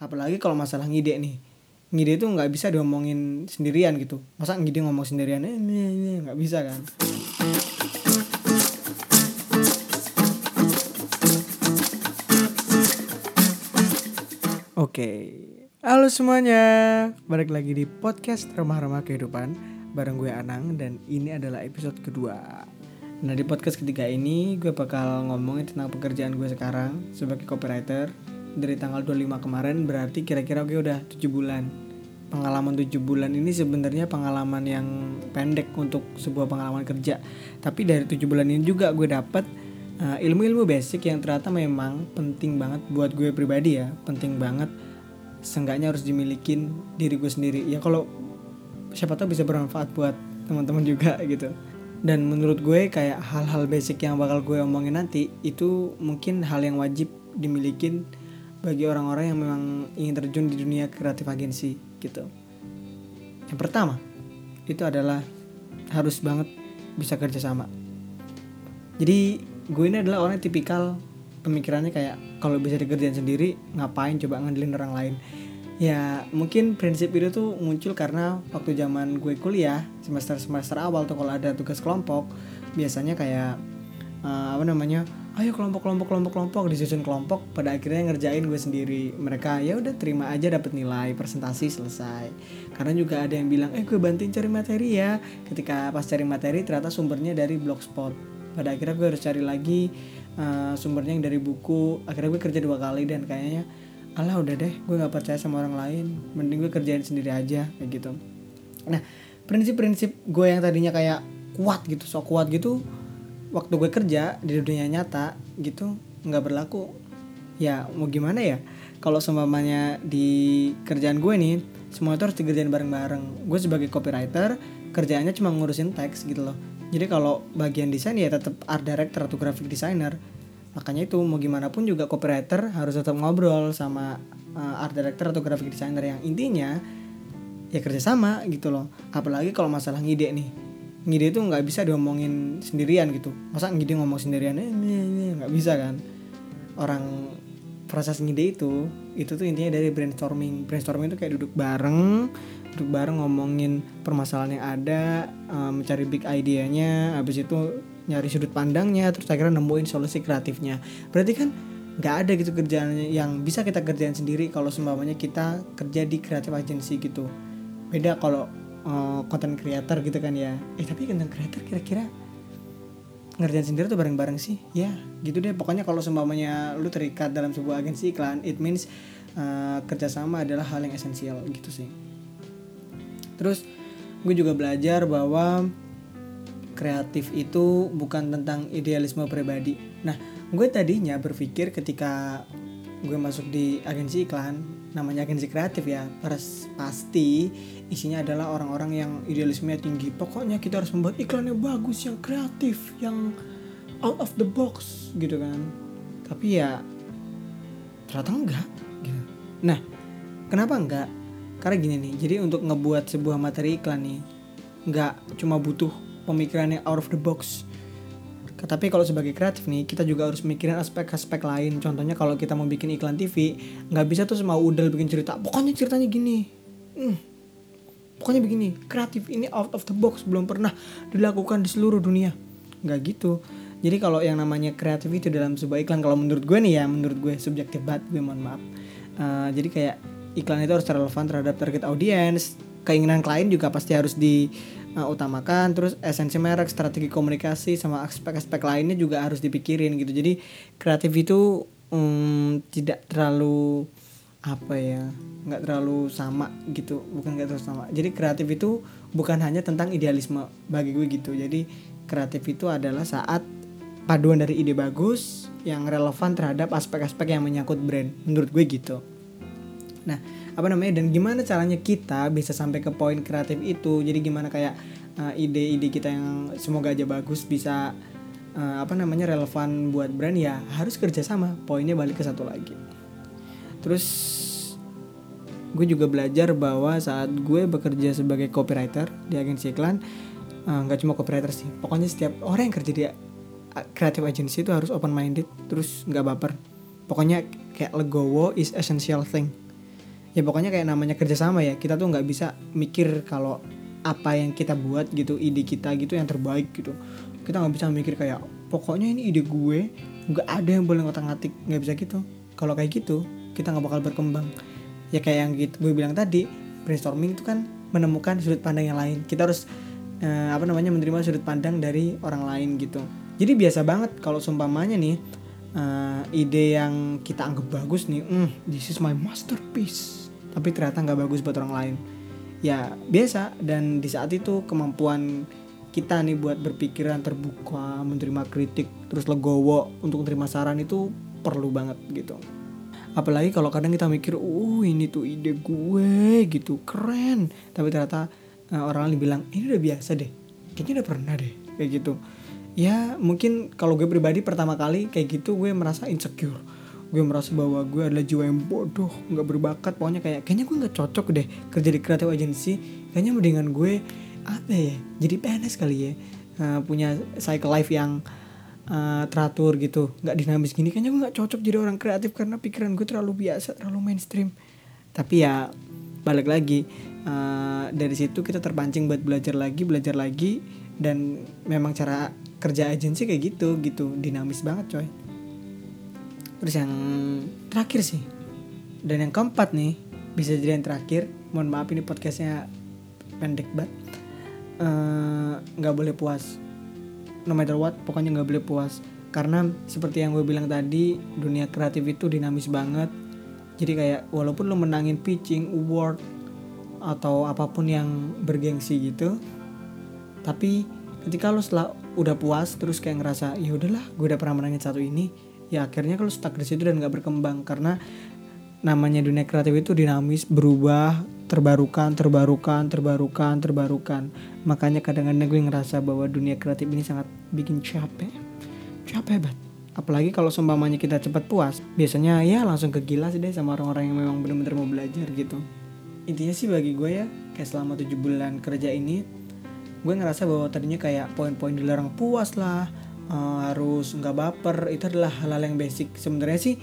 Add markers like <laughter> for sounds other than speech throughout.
apalagi kalau masalah ngide nih. Ngide itu nggak bisa diomongin sendirian gitu. Masa ngide ngomong sendirian eh, nggak bisa kan? Oke, halo semuanya, balik lagi di podcast Remah-Remah Kehidupan bareng gue Anang dan ini adalah episode kedua. Nah di podcast ketiga ini gue bakal ngomongin tentang pekerjaan gue sekarang sebagai copywriter dari tanggal 25 kemarin berarti kira-kira gue udah 7 bulan. Pengalaman 7 bulan ini sebenarnya pengalaman yang pendek untuk sebuah pengalaman kerja. Tapi dari 7 bulan ini juga gue dapet uh, ilmu-ilmu basic yang ternyata memang penting banget buat gue pribadi ya. Penting banget seenggaknya harus dimilikin diri gue sendiri. Ya kalau siapa tahu bisa bermanfaat buat teman-teman juga <laughs> gitu dan menurut gue kayak hal-hal basic yang bakal gue omongin nanti itu mungkin hal yang wajib dimilikin bagi orang-orang yang memang ingin terjun di dunia kreatif agensi gitu. Yang pertama itu adalah harus banget bisa kerja sama. Jadi gue ini adalah orang yang tipikal pemikirannya kayak kalau bisa dikerjain sendiri ngapain coba ngandelin orang lain ya mungkin prinsip itu tuh muncul karena waktu zaman gue kuliah semester semester awal tuh kalau ada tugas kelompok biasanya kayak uh, apa namanya ayo kelompok kelompok kelompok kelompok. Disusun kelompok pada akhirnya ngerjain gue sendiri. Mereka ya udah terima aja dapat nilai presentasi selesai. Karena juga ada yang bilang eh gue bantuin cari materi ya. Ketika pas cari materi ternyata sumbernya dari blogspot. Pada akhirnya gue harus cari lagi uh, sumbernya yang dari buku. Akhirnya gue kerja dua kali dan kayaknya alah udah deh gue nggak percaya sama orang lain. Mending gue kerjain sendiri aja kayak gitu. Nah prinsip-prinsip gue yang tadinya kayak kuat gitu sok kuat gitu waktu gue kerja di dunia nyata gitu nggak berlaku. Ya mau gimana ya? Kalau seumpamanya di kerjaan gue nih semua itu harus dikerjain bareng-bareng. Gue sebagai copywriter kerjaannya cuma ngurusin teks gitu loh. Jadi kalau bagian desain ya tetap art director atau graphic designer. Makanya itu mau gimana pun juga copywriter harus tetap ngobrol sama uh, art director atau graphic designer yang intinya ya kerjasama gitu loh. Apalagi kalau masalah ngide nih ngide itu nggak bisa diomongin sendirian gitu. Masa ngide ngomong sendirian eh, nggak bisa kan? Orang proses ngide itu itu tuh intinya dari brainstorming. Brainstorming itu kayak duduk bareng duduk bareng ngomongin permasalahan yang ada um, mencari big idenya habis itu nyari sudut pandangnya terus akhirnya nemuin solusi kreatifnya. Berarti kan nggak ada gitu kerjaan yang bisa kita kerjain sendiri kalau sembahnya kita kerja di kreatif agency gitu. Beda kalau uh, content creator gitu kan ya. Eh tapi content creator kira-kira ngerjain sendiri tuh bareng-bareng sih? Ya gitu deh. Pokoknya kalau sembahnya lu terikat dalam sebuah agensi iklan it means uh, kerjasama adalah hal yang esensial gitu sih. Terus gue juga belajar bahwa kreatif itu bukan tentang idealisme pribadi. Nah, gue tadinya berpikir ketika gue masuk di agensi iklan, namanya agensi kreatif ya, pas pasti isinya adalah orang-orang yang idealismenya tinggi. Pokoknya kita harus membuat iklan yang bagus, yang kreatif, yang out of the box gitu kan. Tapi ya ternyata enggak. Gitu. Nah, kenapa enggak? Karena gini nih, jadi untuk ngebuat sebuah materi iklan nih, nggak cuma butuh pemikirannya out of the box tapi kalau sebagai kreatif nih kita juga harus mikirin aspek-aspek lain. Contohnya kalau kita mau bikin iklan TV nggak bisa tuh semau udel bikin cerita pokoknya ceritanya gini. Hmm, pokoknya begini kreatif ini out of the box belum pernah dilakukan di seluruh dunia. Nggak gitu. Jadi kalau yang namanya kreatif itu dalam sebuah iklan kalau menurut gue nih ya menurut gue subjektif banget gue mohon maaf. Uh, jadi kayak iklan itu harus relevan terhadap target audience. Keinginan klien juga pasti harus di uh, utamakan. Terus esensi merek strategi komunikasi sama aspek-aspek lainnya juga harus dipikirin gitu. Jadi kreatif itu um, tidak terlalu apa ya nggak terlalu sama gitu. Bukan nggak terlalu sama. Jadi kreatif itu bukan hanya tentang idealisme bagi gue gitu. Jadi kreatif itu adalah saat paduan dari ide bagus yang relevan terhadap aspek-aspek yang menyangkut brand. Menurut gue gitu. Nah apa namanya dan gimana caranya kita bisa sampai ke poin kreatif itu. Jadi gimana kayak uh, ide-ide kita yang semoga aja bagus bisa uh, apa namanya relevan buat brand ya harus kerja sama poinnya balik ke satu lagi. Terus gue juga belajar bahwa saat gue bekerja sebagai copywriter di agensi iklan eh, nggak uh, cuma copywriter sih pokoknya setiap orang yang kerja di creative agency itu harus open minded terus nggak baper. Pokoknya kayak legowo is essential thing ya pokoknya kayak namanya kerjasama ya kita tuh nggak bisa mikir kalau apa yang kita buat gitu ide kita gitu yang terbaik gitu. Kita nggak bisa mikir kayak pokoknya ini ide gue nggak ada yang boleh ngotak ngatik nggak bisa gitu. Kalau kayak gitu kita nggak bakal berkembang. Ya kayak yang gitu gue bilang tadi brainstorming itu kan menemukan sudut pandang yang lain. Kita harus eh, apa namanya menerima sudut pandang dari orang lain gitu. Jadi biasa banget kalau seumpamanya nih eh, ide yang kita anggap bagus nih mm, this is my masterpiece. Tapi ternyata nggak bagus buat orang lain. Ya biasa. Dan di saat itu kemampuan kita nih buat berpikiran terbuka menerima kritik terus legowo untuk menerima saran itu perlu banget gitu. Apalagi kalau kadang kita mikir oh ini tuh ide gue gitu. Keren. Tapi ternyata uh, orang lain bilang ini udah biasa deh. Kayaknya udah pernah deh. Kayak gitu ya mungkin kalau gue pribadi pertama kali kayak gitu gue merasa insecure. Gue merasa bahwa gue adalah jiwa yang bodoh nggak berbakat. Pokoknya kayak kayaknya gue nggak cocok deh kerja di creative agency. Kayaknya mendingan gue apa ya jadi PNS kali ya. Uh, punya cycle life yang uh, teratur gitu. Nggak dinamis gini. Kayaknya gue nggak cocok jadi orang kreatif karena pikiran gue terlalu biasa terlalu mainstream. Tapi ya balik lagi uh, dari situ kita terpancing buat belajar lagi belajar lagi. Dan memang cara kerja agensi kayak gitu gitu. Dinamis banget coy. Terus yang terakhir sih dan yang keempat nih bisa jadi yang terakhir mohon maaf ini podcastnya pendek banget. Nggak uh, boleh puas. No matter what pokoknya nggak boleh puas. Karena seperti yang gue bilang tadi dunia kreatif itu dinamis banget. Jadi kayak walaupun lo menangin pitching award atau apa pun yang bergengsi gitu tapi ketika lo setelah udah puas terus kayak ngerasa ya udahlah gue udah pernah menangin satu ini. Ya akhirnya kalau stuck di situ dan nggak berkembang karena namanya dunia kreatif itu dinamis berubah terbarukan terbarukan terbarukan terbarukan. Makanya kadang-kadang gue ngerasa bahwa dunia kreatif ini sangat bikin capek capek banget. Apalagi kalau seumpamanya kita cepat puas biasanya ya langsung ke gila sih deh sama orang-orang yang memang benar-benar mau belajar gitu. Intinya sih bagi gue ya kayak selama tujuh bulan kerja ini gue ngerasa bahwa tadinya kayak poin-poin dilarang puas lah uh, harus nggak baper itu adalah hal-hal yang basic. Sebenarnya sih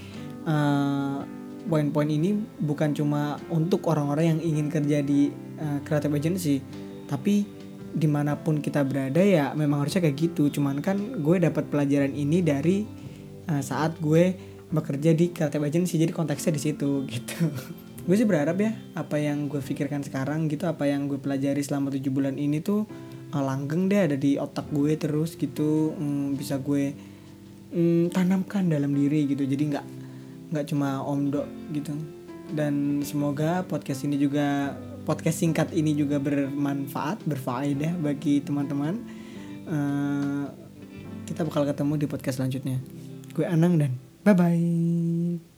uh, poin-poin ini bukan cuma untuk orang-orang yang ingin kerja di uh, creative agency tapi di mana pun kita berada ya memang harusnya kayak gitu. Cuman kan gue dapat pelajaran ini dari uh, saat gue bekerja di creative agency jadi konteksnya di situ <laughs> gitu. Gue sih berharap ya apa yang gue pikirkan sekarang gitu apa yang gue pelajari selama tujuh bulan ini tuh uh, langgeng deh ada di otak gue terus gitu. Um, bisa gue um, tanamkan dalam diri gitu. Jadi nggak nggak cuma omdo gitu. Dan semoga podcast ini juga podcast singkat ini juga bermanfaat berfaedah bagi teman-teman. Uh, kita bakal ketemu di podcast selanjutnya. Gue Anang dan bye bye